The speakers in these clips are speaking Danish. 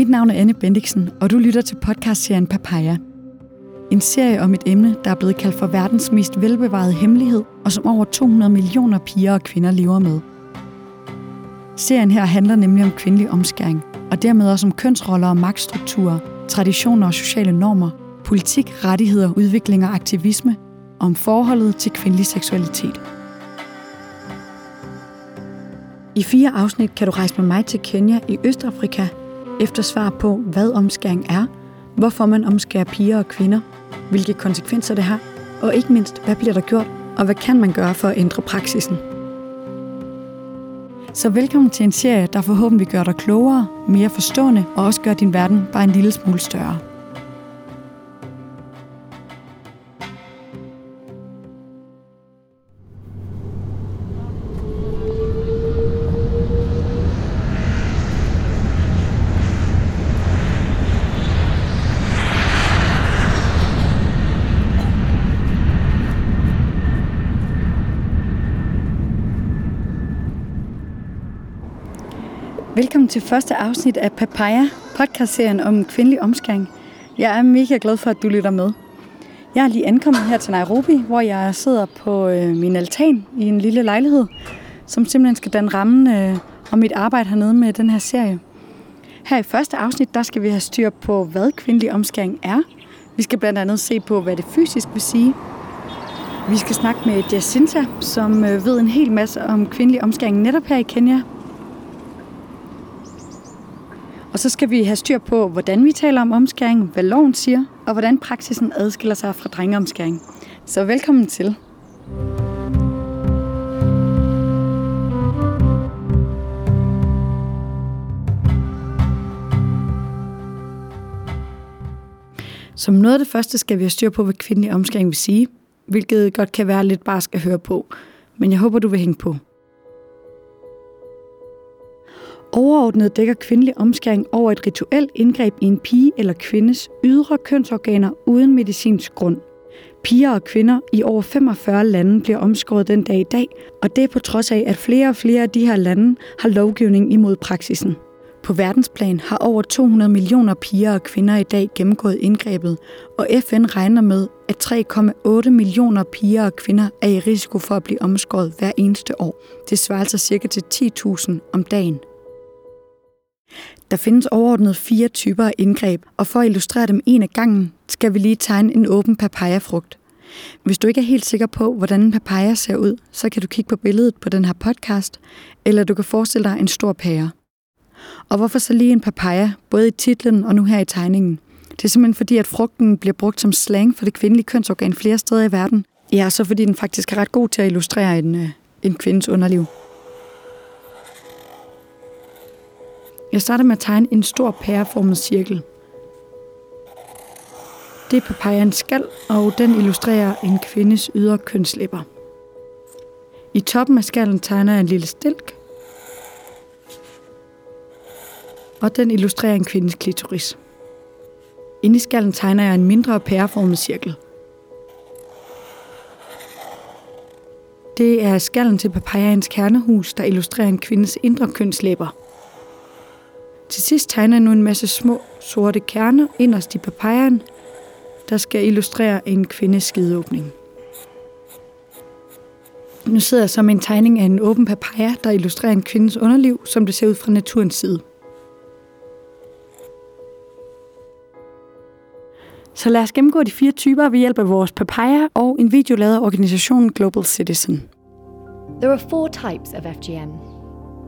Mit navn er Anne Bendiksen, og du lytter til podcastserien Papaya. En serie om et emne, der er blevet kaldt for verdens mest velbevarede hemmelighed, og som over 200 millioner piger og kvinder lever med. Serien her handler nemlig om kvindelig omskæring, og dermed også om kønsroller og magtstrukturer, traditioner og sociale normer, politik, rettigheder, udvikling og aktivisme, og om forholdet til kvindelig seksualitet. I fire afsnit kan du rejse med mig til Kenya i Østafrika efter svar på, hvad omskæring er, hvorfor man omskærer piger og kvinder, hvilke konsekvenser det har, og ikke mindst, hvad bliver der gjort, og hvad kan man gøre for at ændre praksisen. Så velkommen til en serie, der forhåbentlig gør dig klogere, mere forstående og også gør din verden bare en lille smule større. Til første afsnit af Papaya, podcastserien om kvindelig omskæring. Jeg er mega glad for, at du lytter med. Jeg er lige ankommet her til Nairobi, hvor jeg sidder på øh, min altan i en lille lejlighed, som simpelthen skal danne rammen øh, om mit arbejde hernede med den her serie. Her i første afsnit, der skal vi have styr på, hvad kvindelig omskæring er. Vi skal blandt andet se på, hvad det fysisk vil sige. Vi skal snakke med Jacinta, som øh, ved en hel masse om kvindelig omskæring netop her i Kenya, og så skal vi have styr på, hvordan vi taler om omskæring, hvad loven siger, og hvordan praksisen adskiller sig fra drengeomskæring. Så velkommen til. Som noget af det første skal vi have styr på, hvad kvindelig omskæring vil sige, hvilket godt kan være lidt bare skal høre på. Men jeg håber, du vil hænge på. Overordnet dækker kvindelig omskæring over et rituelt indgreb i en pige eller kvindes ydre kønsorganer uden medicinsk grund. Piger og kvinder i over 45 lande bliver omskåret den dag i dag, og det er på trods af, at flere og flere af de her lande har lovgivning imod praksisen. På verdensplan har over 200 millioner piger og kvinder i dag gennemgået indgrebet, og FN regner med, at 3,8 millioner piger og kvinder er i risiko for at blive omskåret hver eneste år. Det svarer altså cirka til 10.000 om dagen. Der findes overordnet fire typer af indgreb, og for at illustrere dem en af gangen, skal vi lige tegne en åben papayafrugt. Hvis du ikke er helt sikker på, hvordan en papaya ser ud, så kan du kigge på billedet på den her podcast, eller du kan forestille dig en stor pære. Og hvorfor så lige en papaya, både i titlen og nu her i tegningen? Det er simpelthen fordi, at frugten bliver brugt som slang for det kvindelige kønsorgan flere steder i verden. Ja, så fordi den faktisk er ret god til at illustrere en, øh, en kvindes underliv. Jeg starter med at tegne en stor pæreformet cirkel. Det er papayaens skal, og den illustrerer en kvindes ydre kønslæber. I toppen af skallen tegner jeg en lille stilk, og den illustrerer en kvindes klitoris. Inde i skallen tegner jeg en mindre pæreformet cirkel. Det er skallen til papayaens kernehus, der illustrerer en kvindes indre kønslæber. Til sidst tegner jeg nu en masse små sorte kerner inderst i papayen, der skal illustrere en kvindes skideåbning. Nu sidder jeg så med en tegning af en åben papaya, der illustrerer en kvindes underliv, som det ser ud fra naturens side. Så lad os gennemgå de fire typer ved hjælp af vores papaya og en video lavet af organisationen Global Citizen. There are four types of FGM.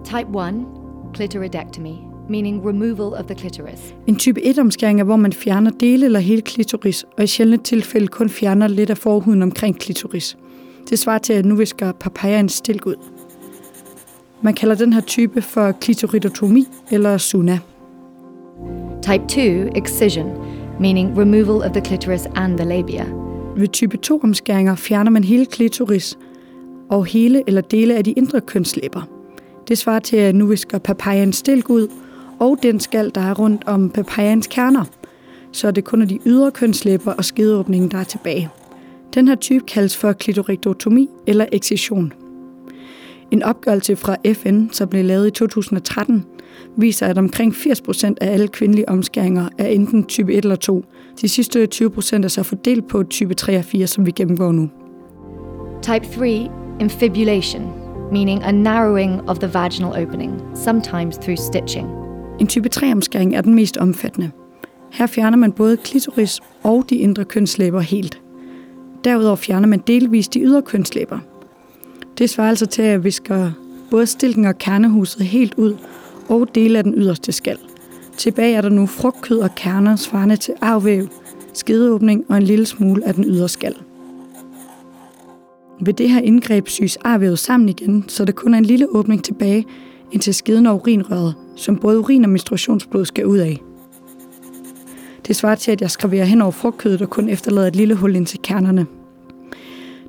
Type 1, clitoridectomy, meaning removal of the clitoris. En type 1-omskæring er, hvor man fjerner dele eller hele klitoris, og i sjældne tilfælde kun fjerner lidt af forhuden omkring klitoris. Det svarer til, at nu visker papayaen stilk ud. Man kalder den her type for klitoridotomi eller suna. Type 2, excision, meaning removal of the clitoris and the labia. Ved type 2-omskæringer fjerner man hele klitoris og hele eller dele af de indre kønslæber. Det svarer til, at nu visker papayaen stilk ud, og den skal, der er rundt om papayans kerner, så det kun er de ydre kønslæber og skedeåbningen, der er tilbage. Den her type kaldes for klitorektotomi eller excision. En opgørelse fra FN, som blev lavet i 2013, viser, at omkring 80% af alle kvindelige omskæringer er enten type 1 eller 2. De sidste 20% er så fordelt på type 3 og 4, som vi gennemgår nu. Type 3, infibulation, meaning a narrowing of the vaginal opening, sometimes through stitching. En type 3-omskæring er den mest omfattende. Her fjerner man både klitoris og de indre kønslæber helt. Derudover fjerner man delvis de ydre kønslæber. Det svarer altså til, at vi skal både stilken og kernehuset helt ud og dele af den yderste skal. Tilbage er der nu frugtkød og kerner svarende til arvæv, skedeåbning og en lille smule af den ydre skal. Ved det her indgreb syes arvævet sammen igen, så der kun er en lille åbning tilbage indtil skeden og urinrøret, som både urin og menstruationsblod skal ud af. Det svarer til, at jeg skraverer hen over frugtkødet og kun efterlader et lille hul ind til kernerne.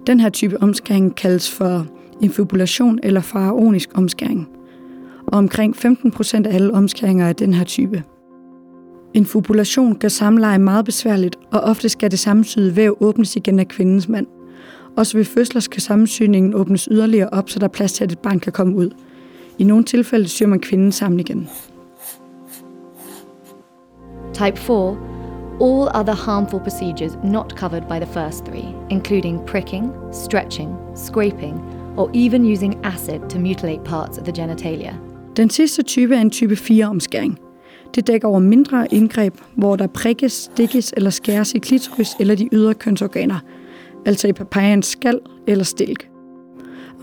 Den her type omskæring kaldes for infibulation eller faraonisk omskæring. Og omkring 15% af alle omskæringer er den her type. Infibulation gør samleje meget besværligt, og ofte skal det sammensyede væv åbnes igen af kvindens mand. Også ved fødsler skal sammensyningen åbnes yderligere op, så der er plads til, at et barn kan komme ud. I nogle tilfælde syr man kvinden sammen igen. Type 4, all other harmful procedures not covered by the first three, including pricking, stretching, scraping, or even using acid to mutilate parts of the genitalia. Den sidste type er en type 4-omskæring. Det dækker over mindre indgreb, hvor der prikkes, stikkes eller skæres i klitoris eller de ydre kønsorganer, altså i papayans skal eller stilk.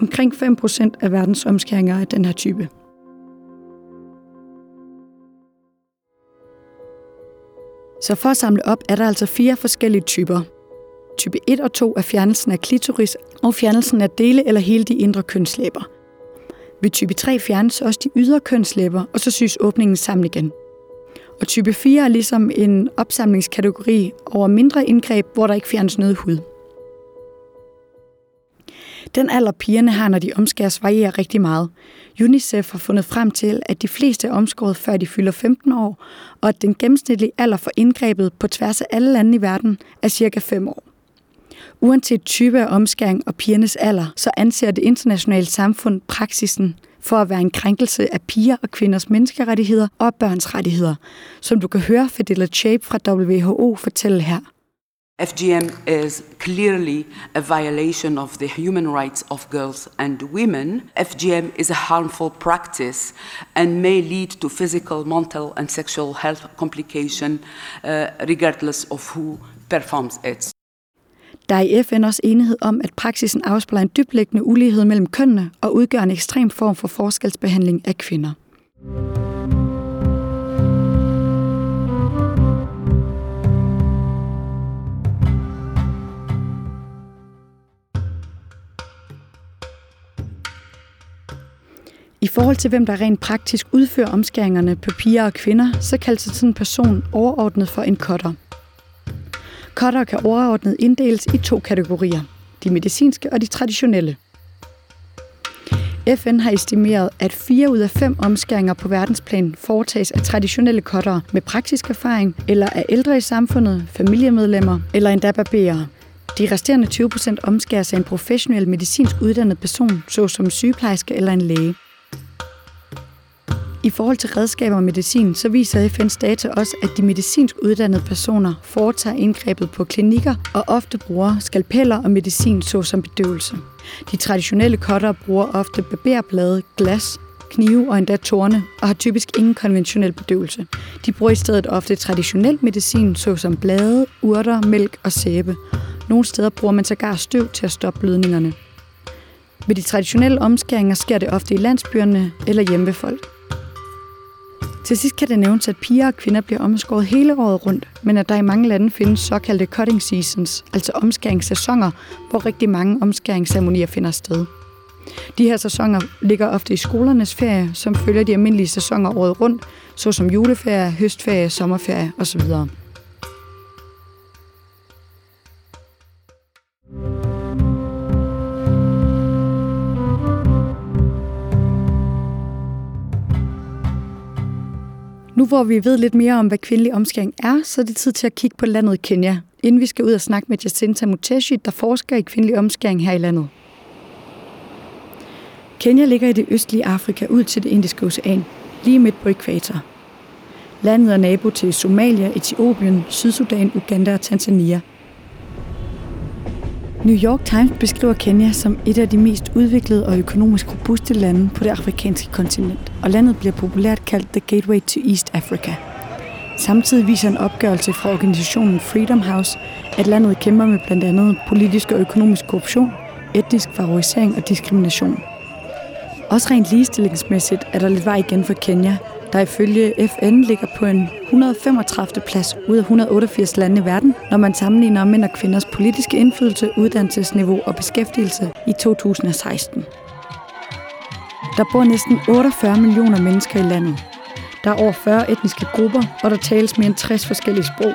Omkring 5% af verdens omskæringer er den her type. Så for at samle op, er der altså fire forskellige typer. Type 1 og 2 er fjernelsen af klitoris og fjernelsen af dele eller hele de indre kønslæber. Ved type 3 fjernes også de ydre kønslæber, og så syes åbningen sammen igen. Og type 4 er ligesom en opsamlingskategori over mindre indgreb, hvor der ikke fjernes noget hud. Den alder pigerne har, når de omskæres, varierer rigtig meget. UNICEF har fundet frem til, at de fleste er omskåret før de fylder 15 år, og at den gennemsnitlige alder for indgrebet på tværs af alle lande i verden er cirka 5 år. Uanset type af omskæring og pigernes alder, så anser det internationale samfund praksisen for at være en krænkelse af piger og kvinders menneskerettigheder og børns rettigheder, som du kan høre Fadela Chape fra WHO fortælle her. FGM is clearly a violation of the human rights of girls and women. FGM is a harmful practice and may lead to physical, mental, and sexual health complications, uh, regardless of who performs it. Der er i FN også enighed om, at praksisen afspejler en dyblæggende ulighed mellem kønnene og udgør en ekstrem form for forskelsbehandling af kvinder. I forhold til, hvem der rent praktisk udfører omskæringerne på piger og kvinder, så kaldes sådan en person overordnet for en cutter. Cutter kan overordnet inddeles i to kategorier. De medicinske og de traditionelle. FN har estimeret, at 4 ud af 5 omskæringer på verdensplan foretages af traditionelle kottere med praktisk erfaring, eller af ældre i samfundet, familiemedlemmer eller endda barberer. De resterende 20 procent omskæres af en professionel medicinsk uddannet person, såsom sygeplejerske eller en læge. I forhold til redskaber og medicin, så viser FN's data også, at de medicinsk uddannede personer foretager indgrebet på klinikker og ofte bruger skalpeller og medicin såsom bedøvelse. De traditionelle cutter bruger ofte barberblade, glas, knive og endda tårne, og har typisk ingen konventionel bedøvelse. De bruger i stedet ofte traditionel medicin, såsom blade, urter, mælk og sæbe. Nogle steder bruger man sågar støv til at stoppe blødningerne. Ved de traditionelle omskæringer sker det ofte i landsbyerne eller hjemme ved folk. Til sidst kan det nævnes, at piger og kvinder bliver omskåret hele året rundt, men at der i mange lande findes såkaldte cutting seasons, altså omskæringssæsoner, hvor rigtig mange omskæringsceremonier finder sted. De her sæsoner ligger ofte i skolernes ferie, som følger de almindelige sæsoner året rundt, såsom juleferie, høstferie, sommerferie osv. Nu hvor vi ved lidt mere om, hvad kvindelig omskæring er, så er det tid til at kigge på landet Kenya, inden vi skal ud og snakke med Jacinta Muteshi, der forsker i kvindelig omskæring her i landet. Kenya ligger i det østlige Afrika ud til det indiske ocean, lige midt på ekvator. Landet er nabo til Somalia, Etiopien, Sydsudan, Uganda og Tanzania. New York Times beskriver Kenya som et af de mest udviklede og økonomisk robuste lande på det afrikanske kontinent, og landet bliver populært kaldt The Gateway to East Africa. Samtidig viser en opgørelse fra organisationen Freedom House, at landet kæmper med blandt andet politisk og økonomisk korruption, etnisk favorisering og diskrimination. Også rent ligestillingsmæssigt er der lidt vej igen for Kenya, der ifølge FN ligger på en 135. plads ud af 188 lande i verden, når man sammenligner mænd og kvinders politiske indflydelse, uddannelsesniveau og beskæftigelse i 2016. Der bor næsten 48 millioner mennesker i landet. Der er over 40 etniske grupper, og der tales mere end 60 forskellige sprog.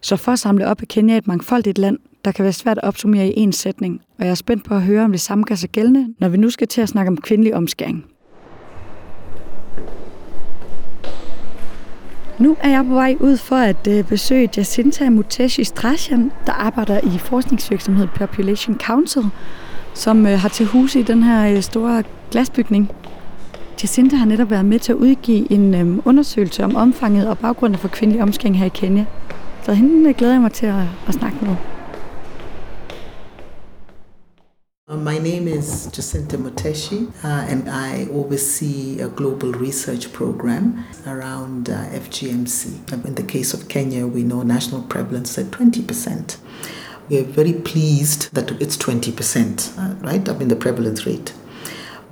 Så for at samle op er Kenya et mangfoldigt land, der kan være svært at opsummere i én sætning, og jeg er spændt på at høre, om det samme gør sig gældende, når vi nu skal til at snakke om kvindelig omskæring. Nu er jeg på vej ud for at øh, besøge Jacinta Muteshi Strachan, der arbejder i forskningsvirksomheden Population Council, som øh, har til hus i den her øh, store glasbygning. Jacinta har netop været med til at udgive en øhm, undersøgelse om omfanget og baggrunden for kvindelig omskæring her i Kenya. Så hende glæder jeg mig til at, at snakke med. My name is Jacinta Moteshi, uh, and I oversee a global research program around uh, FGMC. In the case of Kenya, we know national prevalence at 20%. We are very pleased that it's 20%, uh, right, up in the prevalence rate.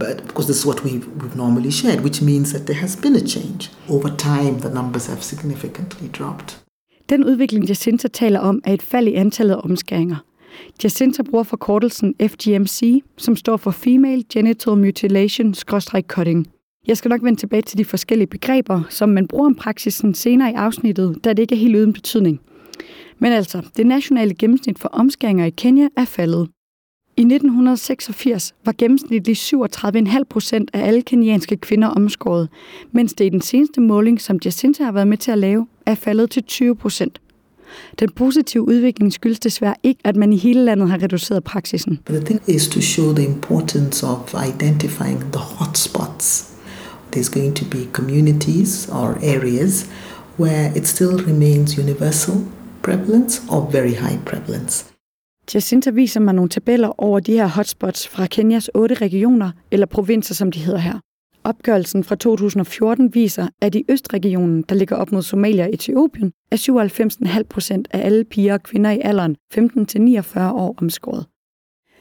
But because this is what we've, we've normally shared, which means that there has been a change. Over time, the numbers have significantly dropped. Den udvikling, Jacinta taler om, er et fald i antallet af omskæringer. Jacinta bruger forkortelsen FGMC, som står for Female Genital Mutilation-Cutting. Jeg skal nok vende tilbage til de forskellige begreber, som man bruger om praksisen senere i afsnittet, da det ikke er helt uden betydning. Men altså, det nationale gennemsnit for omskæringer i Kenya er faldet. I 1986 var gennemsnitligt 37,5 procent af alle kenyanske kvinder omskåret, mens det i den seneste måling, som Jacinta har været med til at lave, er faldet til 20 procent. Den positive udvikling skyldes desværre ikke, at man i hele landet har reduceret praksisen. The thing is to show the importance of identifying the hotspots. There's going to be communities or areas where it still remains universal prevalence or very high prevalence. Jacinta viser mig nogle tabeller over de her hotspots fra Kenyas otte regioner, eller provinser, som de hedder her. Opgørelsen fra 2014 viser, at i Østregionen, der ligger op mod Somalia og Etiopien, er 97,5 procent af alle piger og kvinder i alderen 15-49 år omskåret.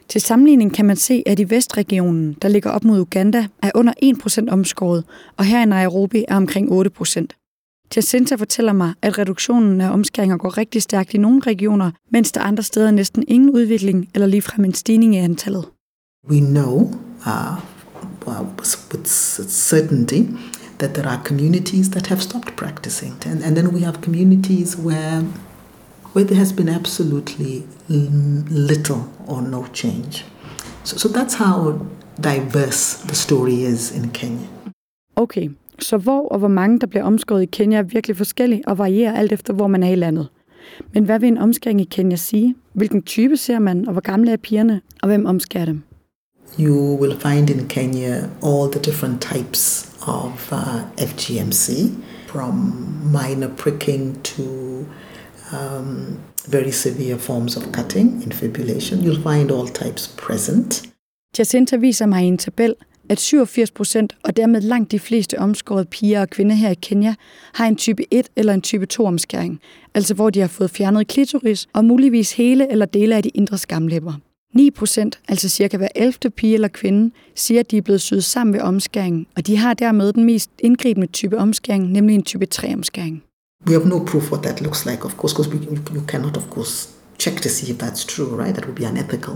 Til sammenligning kan man se, at i Vestregionen, der ligger op mod Uganda, er under 1% omskåret, og her i Nairobi er omkring 8%. Jacinta fortæller mig, at reduktionen af omskæringer går rigtig stærkt i nogle regioner, mens der andre steder næsten ingen udvikling eller ligefrem en stigning i antallet. We know uh, with certainty that there are communities that have stopped practicing, and, and then we have communities where where there has been absolutely little or no change. So, so that's how diverse the story is in Kenya. Okay, så hvor og hvor mange der bliver omskåret i Kenya er virkelig forskellige og varierer alt efter, hvor man er i landet. Men hvad vil en omskæring i Kenya sige? Hvilken type ser man, og hvor gamle er pigerne, og hvem omskærer dem? You will find in Kenya all the different types of uh, FGMC, from minor pricking to um, very severe forms of cutting, infibulation. You'll find all types present. Jacinta viser mig i en tabel, at 87 procent, og dermed langt de fleste omskårede piger og kvinder her i Kenya, har en type 1 eller en type 2 omskæring, altså hvor de har fået fjernet klitoris og muligvis hele eller dele af de indre skamlæber. 9 procent, altså cirka hver 11. pige eller kvinde, siger, at de er blevet syet sammen ved omskæring, og de har dermed den mest indgribende type omskæring, nemlig en type 3-omskæring. We have no proof what that looks like, of course, because you cannot, of course, check to see if that's true, right? That would be unethical.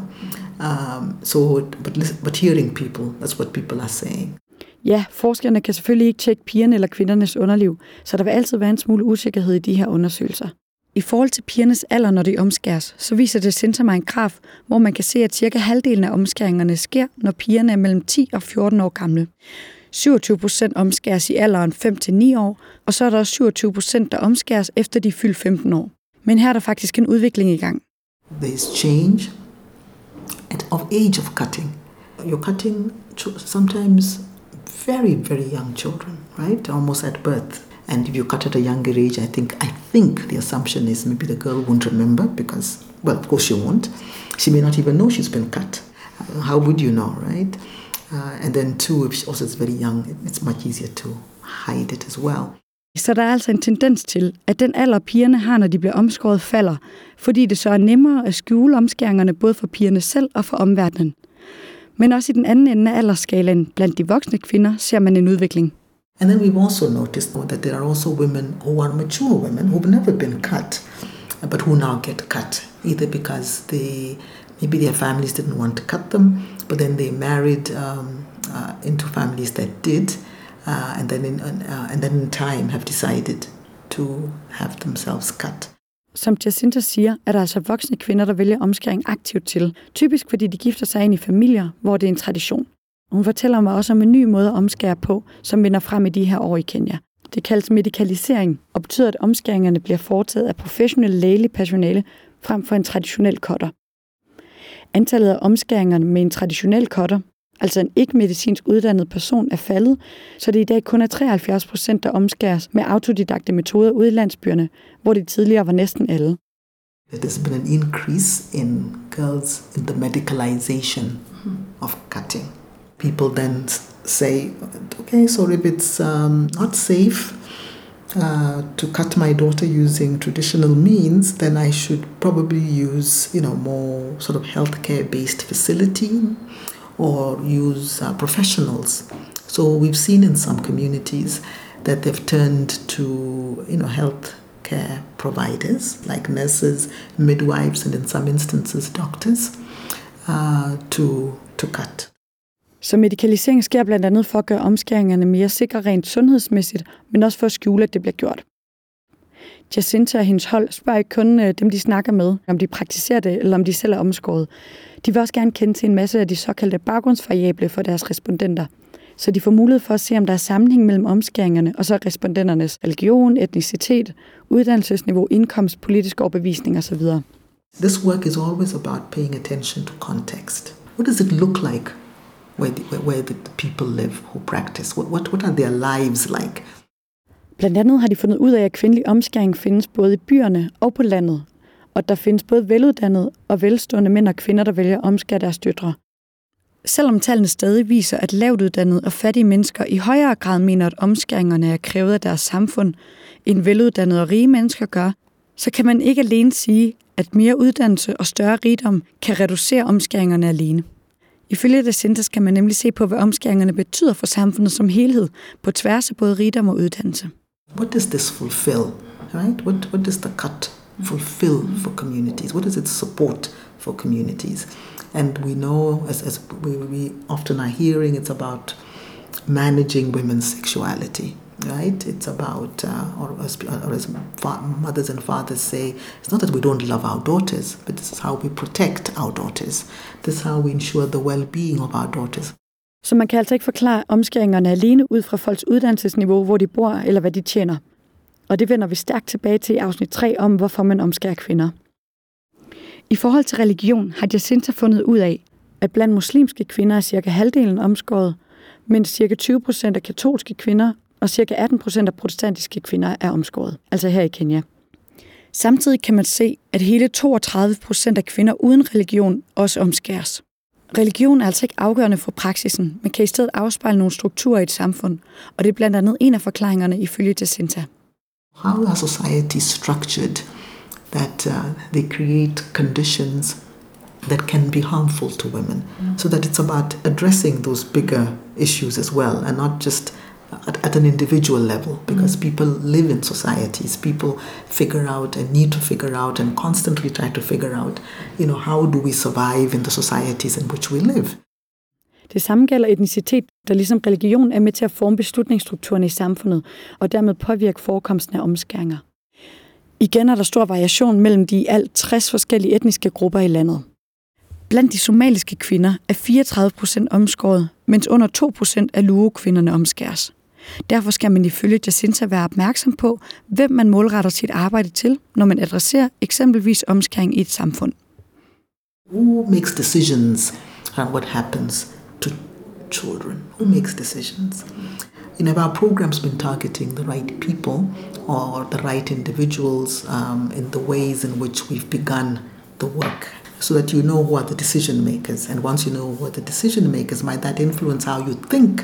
Um, so, but, but hearing people, that's what people are saying. Ja, forskerne kan selvfølgelig ikke tjekke pigerne eller kvindernes underliv, så der vil altid være en smule usikkerhed i de her undersøgelser. I forhold til pigernes alder, når de omskæres, så viser det Center mig en graf, hvor man kan se, at cirka halvdelen af omskæringerne sker, når pigerne er mellem 10 og 14 år gamle. 27 procent omskæres i alderen 5-9 år, og så er der også 27 procent, der omskæres efter de fyldt 15 år. Men her er der faktisk en udvikling i gang. There is change at of age of cutting. you're cutting sometimes very, very young children, right? Almost at birth. And if you cut at a younger age, I think I think the assumption is maybe the girl won't remember because, well, of course she won't. She may not even know she's been cut. Uh, how would you know, right? Uh, and then two, if she also is very young, it's much easier to hide it as well. Så der er altså en tendens til, at den alder, pigerne har, når de bliver omskåret, falder, fordi det så er nemmere at skjule omskæringerne både for pigerne selv og for omverdenen. Men også i den anden ende af aldersskalaen, blandt de voksne kvinder, ser man en udvikling. And then we've also noticed that there are also women who are mature women who've never been cut, but who now get cut, either because they maybe their families didn't want to cut them, but then they married um, uh, into families that did, uh, and then in uh, and then in time have decided to have themselves cut. Som Jacinta siger, er der altså voksne kvinder, der vælger omskæring aktivt til. Typisk fordi de gifter sig ind i familier, hvor det er en tradition. Hun fortæller mig også om en ny måde at omskære på, som vinder frem i de her år i Kenya. Det kaldes medikalisering og betyder, at omskæringerne bliver foretaget af professionel lægelig personale frem for en traditionel cutter. Antallet af omskæringerne med en traditionel cutter, altså en ikke-medicinsk uddannet person, er faldet, så det i dag kun er 73 procent, der omskæres med autodidakte metoder ude i landsbyerne, hvor det tidligere var næsten alle. There's been an increase in girls in the medicalization of cutting. People then say, okay, so if it's um, not safe uh, to cut my daughter using traditional means, then I should probably use, you know, more sort of healthcare-based facility or use uh, professionals. So we've seen in some communities that they've turned to, you know, health care providers like nurses, midwives, and in some instances doctors uh, to to cut. Så medikalisering sker blandt andet for at gøre omskæringerne mere sikre rent sundhedsmæssigt, men også for at skjule, at det bliver gjort. Jacinta og hendes hold spørger ikke kun øh, dem, de snakker med, om de praktiserer det, eller om de selv er omskåret. De vil også gerne kende til en masse af de såkaldte baggrundsvariable for deres respondenter, så de får mulighed for at se, om der er sammenhæng mellem omskæringerne og så respondenternes religion, etnicitet, uddannelsesniveau, indkomst, politisk overbevisning osv. This work is always about paying attention to context. What does it look like where the, where the people live who practice? What, what, what are their lives like? Blandt andet har de fundet ud af, at kvindelig omskæring findes både i byerne og på landet, og der findes både veluddannede og velstående mænd og kvinder, der vælger at omskære deres døtre. Selvom tallene stadig viser, at lavt uddannede og fattige mennesker i højere grad mener, at omskæringerne er krævet af deres samfund, end veluddannede og rige mennesker gør, så kan man ikke alene sige, at mere uddannelse og større rigdom kan reducere omskæringerne alene. Ifølge det Center skal man nemlig se på, hvad omskæringerne betyder for samfundet som helhed, på tværs af både rigdom og uddannelse. What does this fulfill? Right? What, what does the cut fulfill for communities? What does it support for communities? And we know, as, as we, we often are hearing, it's about managing women's sexuality, right? It's about, uh, or, as, or as mothers and fathers say, it's not that we don't love our daughters, but this is how we protect our daughters. This is how we ensure the well-being of our daughters. Så man kan altså ikke forklare omskæringerne alene ud fra folks uddannelsesniveau, hvor de bor eller hvad de tjener. Og det vender vi stærkt tilbage til i afsnit 3 om, hvorfor man omskærer kvinder. I forhold til religion har Jacinta fundet ud af, at blandt muslimske kvinder er cirka halvdelen omskåret, mens cirka 20 procent af katolske kvinder og cirka 18 procent af protestantiske kvinder er omskåret, altså her i Kenya. Samtidig kan man se, at hele 32 procent af kvinder uden religion også omskæres. Religion er altså ikke afgørende for praksisen, men kan i stedet afspejle nogle strukturer i et samfund, og det er blandt andet en af forklaringerne ifølge Jacinta. How are societies structured that uh, they create conditions that can be harmful to women? Mm. So that it's about addressing those bigger issues as well and not just at, at an individual level because mm. people live in societies people figure out and need to figure out and constantly try to figure out you know how do we survive in the societies in which we live Det samme gælder etnicitet, der ligesom religion er med til at forme beslutningsstrukturen i samfundet, og dermed påvirke forekomsten af omskæringer. Igen er der stor variation mellem de alt 60 forskellige etniske grupper i landet. Blandt de somaliske kvinder er 34 procent omskåret, mens under 2 procent af luo-kvinderne omskæres. Derfor skal man ifølge Jacinta være opmærksom på, hvem man målretter sit arbejde til, når man adresserer eksempelvis omskæring i et samfund. Who makes decisions on what happens to children? Who makes decisions? You know, our programs been targeting the right people or the right individuals um, in the ways in which we've begun the work? So that you know who are the decision makers. And once you know who are the decision makers, might that influence how you think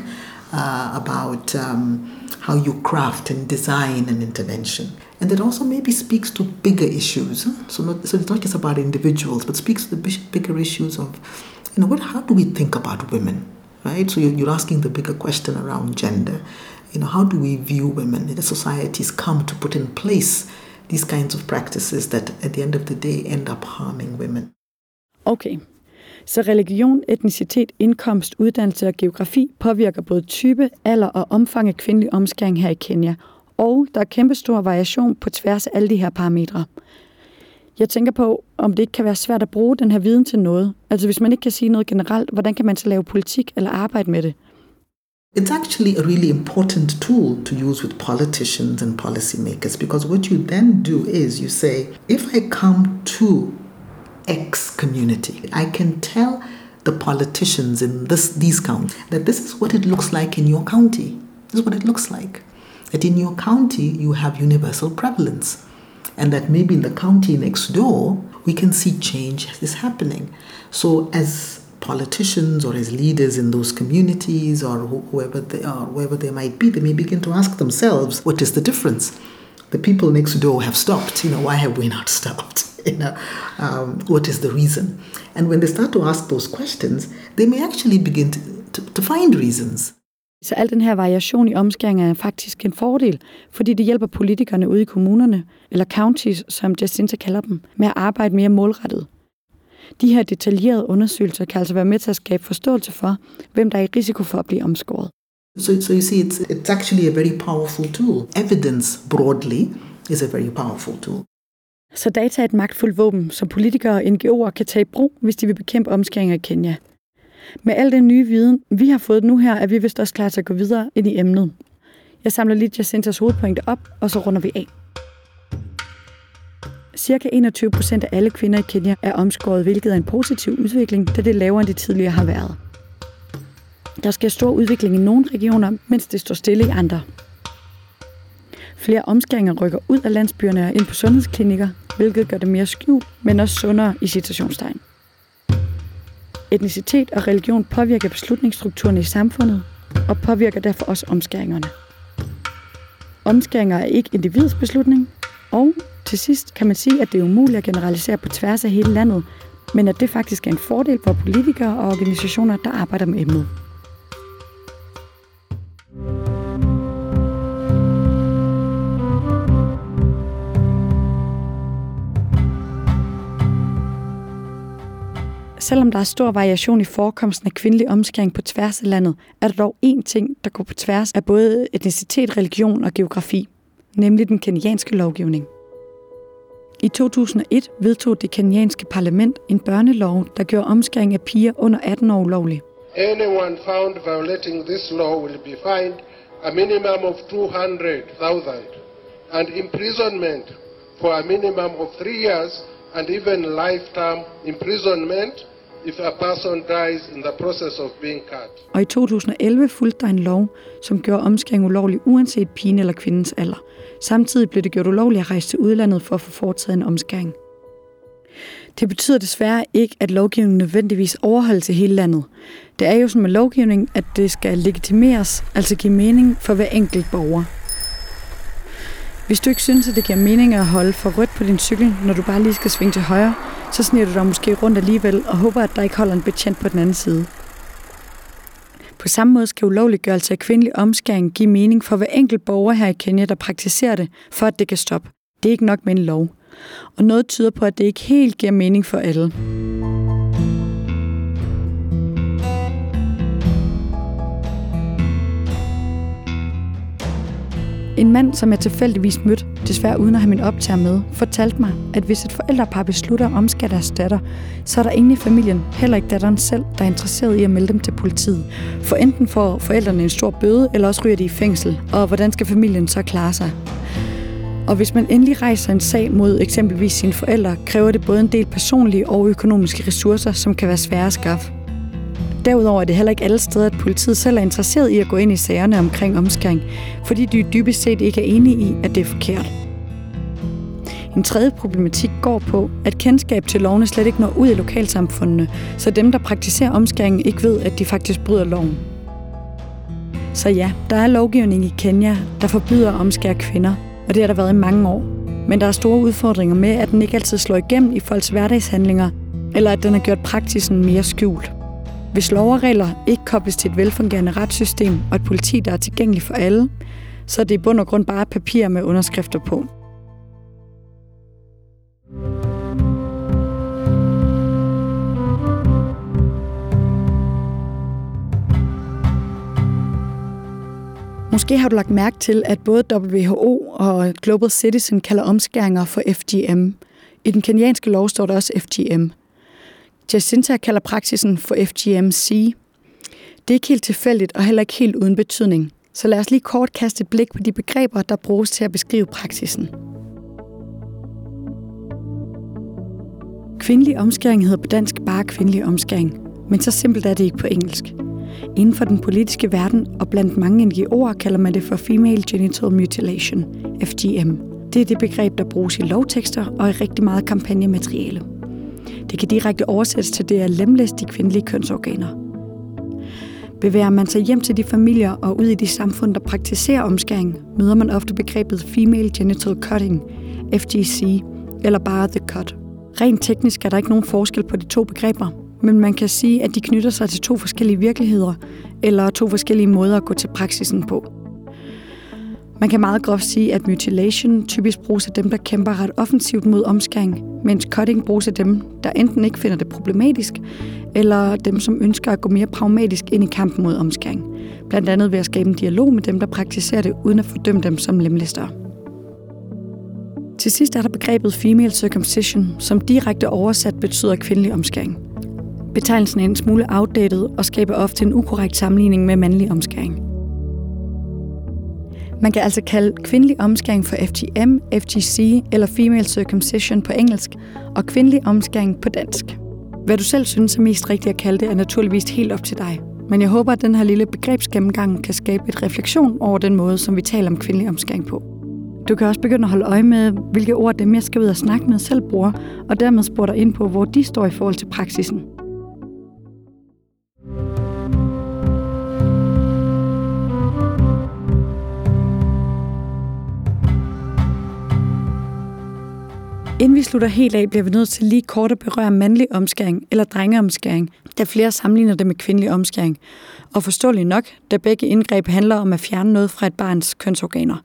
uh, about um, how you craft and design an intervention? And it also maybe speaks to bigger issues. So, not, so it's not just about individuals, but speaks to the bigger issues of, you know, what, how do we think about women? right? So you're asking the bigger question around gender. You know, how do we view women? The societies come to put in place these kinds of practices that at the end of the day end up harming women. Okay, så religion, etnicitet, indkomst, uddannelse og geografi påvirker både type, alder og omfang af kvindelig omskæring her i Kenya. Og der er kæmpestor variation på tværs af alle de her parametre. Jeg tænker på, om det ikke kan være svært at bruge den her viden til noget. Altså hvis man ikke kan sige noget generelt, hvordan kan man så lave politik eller arbejde med det? It's actually a really important tool to use with politicians and policymakers because what you then do is you say, if I come to X community, I can tell the politicians in this these counties that this is what it looks like in your county. This is what it looks like. That in your county you have universal prevalence. and that maybe in the county next door, we can see change is happening. So, as politicians or as leaders in those communities or whoever they are, wherever they might be, they may begin to ask themselves, what is the difference? The people next door have stopped. You know, why have we not stopped? You know, um, what is the reason? And when they start to ask those questions, they may actually begin to, to, to find reasons. Så al den her variation i omskæring er faktisk en fordel, fordi det hjælper politikerne ude i kommunerne, eller counties, som Jacinta kalder dem, med at arbejde mere målrettet. De her detaljerede undersøgelser kan altså være med til at skabe forståelse for, hvem der er i risiko for at blive omskåret. So, so you see, it's, it's actually a very powerful tool. Evidence broadly is a very powerful tool. Så data er et magtfuldt våben, som politikere og NGO'er kan tage i brug, hvis de vil bekæmpe omskæringer i Kenya. Med al den nye viden, vi har fået nu her, er vi vist også klar til at gå videre ind i emnet. Jeg samler lige Jacintas hovedpointe op, og så runder vi af. Cirka 21 procent af alle kvinder i Kenya er omskåret, hvilket er en positiv udvikling, da det er lavere end det tidligere har været. Der sker stor udvikling i nogle regioner, mens det står stille i andre. Flere omskæringer rykker ud af landsbyerne og ind på sundhedsklinikker, hvilket gør det mere skjult, men også sundere i citationstegn. Etnicitet og religion påvirker beslutningsstrukturerne i samfundet og påvirker derfor også omskæringerne. Omskæringer er ikke individets beslutning, og til sidst kan man sige, at det er umuligt at generalisere på tværs af hele landet, men at det faktisk er en fordel for politikere og organisationer, der arbejder med emnet. Selvom der er stor variation i forekomsten af kvindelig omskæring på tværs af landet, er der dog én ting, der går på tværs af både etnicitet, religion og geografi, nemlig den kenyanske lovgivning. I 2001 vedtog det kenyanske parlament en børnelov, der gjorde omskæring af piger under 18 år ulovlig. Anyone found violating this law will be fined a minimum of 200,000 and imprisonment for a minimum of three years and even lifetime imprisonment if a person dies in the process of being cut. Og i 2011 fulgte der en lov, som gjorde omskæring ulovlig uanset pigen eller kvindens alder. Samtidig blev det gjort ulovligt at rejse til udlandet for at få foretaget en omskæring. Det betyder desværre ikke, at lovgivningen nødvendigvis overholdes i hele landet. Det er jo som med lovgivning, at det skal legitimeres, altså give mening for hver enkelt borger. Hvis du ikke synes, at det giver mening at holde for rødt på din cykel, når du bare lige skal svinge til højre, så sniger du dig måske rundt alligevel og håber, at der ikke holder en betjent på den anden side. På samme måde skal ulovliggørelse af kvindelig omskæring give mening for hver enkelt borger her i Kenya, der praktiserer det, for at det kan stoppe. Det er ikke nok med en lov. Og noget tyder på, at det ikke helt giver mening for alle. En mand, som jeg tilfældigvis mødte, desværre uden at have min optager med, fortalte mig, at hvis et forældrepar beslutter at omskære deres datter, så er der ingen i familien, heller ikke datteren selv, der er interesseret i at melde dem til politiet. For enten får forældrene en stor bøde, eller også ryger de i fængsel. Og hvordan skal familien så klare sig? Og hvis man endelig rejser en sag mod eksempelvis sine forældre, kræver det både en del personlige og økonomiske ressourcer, som kan være svære at skaffe. Derudover er det heller ikke alle steder, at politiet selv er interesseret i at gå ind i sagerne omkring omskæring, fordi de dybest set ikke er enige i, at det er forkert. En tredje problematik går på, at kendskab til lovene slet ikke når ud i lokalsamfundene, så dem, der praktiserer omskæring, ikke ved, at de faktisk bryder loven. Så ja, der er lovgivning i Kenya, der forbyder at omskære kvinder, og det har der været i mange år. Men der er store udfordringer med, at den ikke altid slår igennem i folks hverdagshandlinger, eller at den har gjort praksisen mere skjult. Hvis lov og regler ikke kobles til et velfungerende retssystem og et politi, der er tilgængeligt for alle, så er det i bund og grund bare papir med underskrifter på. Måske har du lagt mærke til, at både WHO og Global Citizen kalder omskæringer for FGM. I den kenyanske lov står der også FGM. Jacinta kalder praksisen for FGMC. Det er ikke helt tilfældigt og heller ikke helt uden betydning. Så lad os lige kort kaste et blik på de begreber, der bruges til at beskrive praksisen. Kvindelig omskæring hedder på dansk bare kvindelig omskæring, men så simpelt er det ikke på engelsk. Inden for den politiske verden og blandt mange NGO'er kalder man det for Female Genital Mutilation, FGM. Det er det begreb, der bruges i lovtekster og i rigtig meget kampagnemateriale. Det kan direkte oversættes til det at lemlæste de kvindelige kønsorganer. Bevæger man sig hjem til de familier og ud i de samfund, der praktiserer omskæring, møder man ofte begrebet Female Genital Cutting, FGC, eller bare The Cut. Rent teknisk er der ikke nogen forskel på de to begreber, men man kan sige, at de knytter sig til to forskellige virkeligheder, eller to forskellige måder at gå til praksisen på. Man kan meget groft sige, at mutilation typisk bruges af dem, der kæmper ret offensivt mod omskæring, mens cutting bruges af dem, der enten ikke finder det problematisk, eller dem, som ønsker at gå mere pragmatisk ind i kampen mod omskæring. Blandt andet ved at skabe en dialog med dem, der praktiserer det, uden at fordømme dem som lemlister. Til sidst er der begrebet female circumcision, som direkte oversat betyder kvindelig omskæring. Betegnelsen er en smule outdated og skaber ofte en ukorrekt sammenligning med mandlig omskæring. Man kan altså kalde kvindelig omskæring for FGM, FGC eller female circumcision på engelsk, og kvindelig omskæring på dansk. Hvad du selv synes er mest rigtigt at kalde det, er naturligvis helt op til dig. Men jeg håber, at den her lille begrebsgennemgang kan skabe et refleksion over den måde, som vi taler om kvindelig omskæring på. Du kan også begynde at holde øje med, hvilke ord dem, jeg skal ud og snakke med, selv bruger, og dermed spurgte dig ind på, hvor de står i forhold til praksisen. Inden vi slutter helt af, bliver vi nødt til lige kort at berøre mandlig omskæring eller drengeomskæring, da flere sammenligner det med kvindelig omskæring. Og forståeligt nok, da begge indgreb handler om at fjerne noget fra et barns kønsorganer.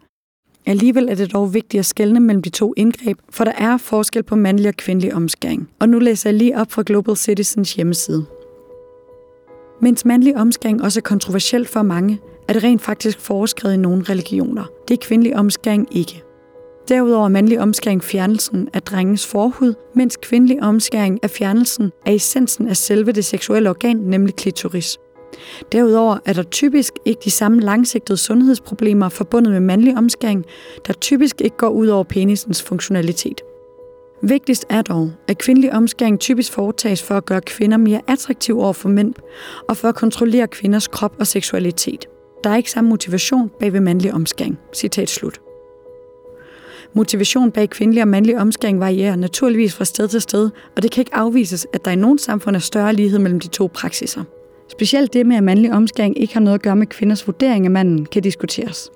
Alligevel er det dog vigtigt at skelne mellem de to indgreb, for der er forskel på mandlig og kvindelig omskæring. Og nu læser jeg lige op fra Global Citizens hjemmeside. Mens mandlig omskæring også er kontroversielt for mange, er det rent faktisk foreskrevet i nogle religioner. Det er kvindelig omskæring ikke. Derudover er mandlig omskæring fjernelsen af drengens forhud, mens kvindelig omskæring er fjernelsen af essensen af selve det seksuelle organ, nemlig klitoris. Derudover er der typisk ikke de samme langsigtede sundhedsproblemer forbundet med mandlig omskæring, der typisk ikke går ud over penisens funktionalitet. Vigtigst er dog, at kvindelig omskæring typisk foretages for at gøre kvinder mere attraktive over for mænd, og for at kontrollere kvinders krop og seksualitet. Der er ikke samme motivation bag ved mandlig omskæring. Citat slut. Motivation bag kvindelig og mandlig omskæring varierer naturligvis fra sted til sted, og det kan ikke afvises, at der i nogle samfund er større lighed mellem de to praksiser. Specielt det med, at mandlig omskæring ikke har noget at gøre med kvinders vurdering af manden, kan diskuteres.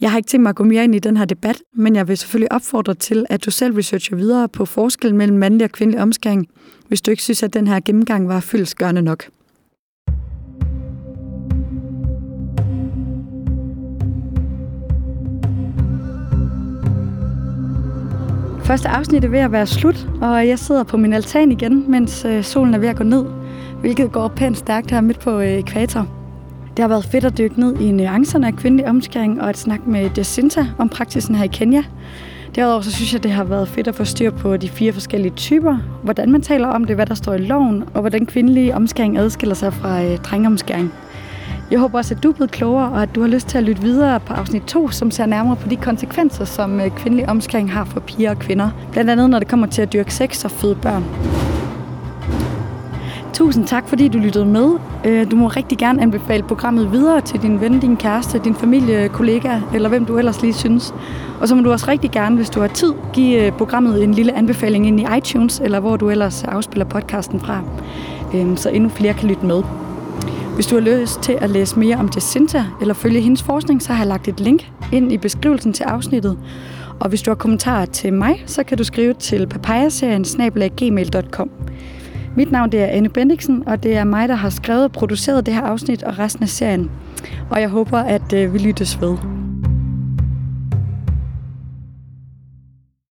Jeg har ikke tænkt mig at gå mere ind i den her debat, men jeg vil selvfølgelig opfordre til, at du selv researcher videre på forskellen mellem mandlig og kvindelig omskæring, hvis du ikke synes, at den her gennemgang var fyldesgørende nok. Første afsnit er ved at være slut, og jeg sidder på min altan igen, mens øh, solen er ved at gå ned, hvilket går pænt stærkt her midt på øh, ekvator. Det har været fedt at dykke ned i nuancerne af kvindelig omskæring og at snakke med Jacinta om praksisen her i Kenya. Derudover så synes jeg, det har været fedt at få styr på de fire forskellige typer, hvordan man taler om det, hvad der står i loven, og hvordan kvindelig omskæring adskiller sig fra øh, drengeomskæring. Jeg håber også, at du er blevet klogere, og at du har lyst til at lytte videre på afsnit 2, som ser nærmere på de konsekvenser, som øh, kvindelig omskæring har for piger og kvinder. Blandt andet, når det kommer til at dyrke sex og føde børn. Tusind tak, fordi du lyttede med. Øh, du må rigtig gerne anbefale programmet videre til din ven, din kæreste, din familie, kollega, eller hvem du ellers lige synes. Og så må du også rigtig gerne, hvis du har tid, give øh, programmet en lille anbefaling ind i iTunes, eller hvor du ellers afspiller podcasten fra, så endnu flere kan lytte med. Hvis du har lyst til at læse mere om Jacinta eller følge hendes forskning, så har jeg lagt et link ind i beskrivelsen til afsnittet. Og hvis du har kommentarer til mig, så kan du skrive til papayaserien gmail.com. Mit navn det er Anne Bendiksen, og det er mig, der har skrevet og produceret det her afsnit og resten af serien. Og jeg håber, at øh, vi lyttes ved.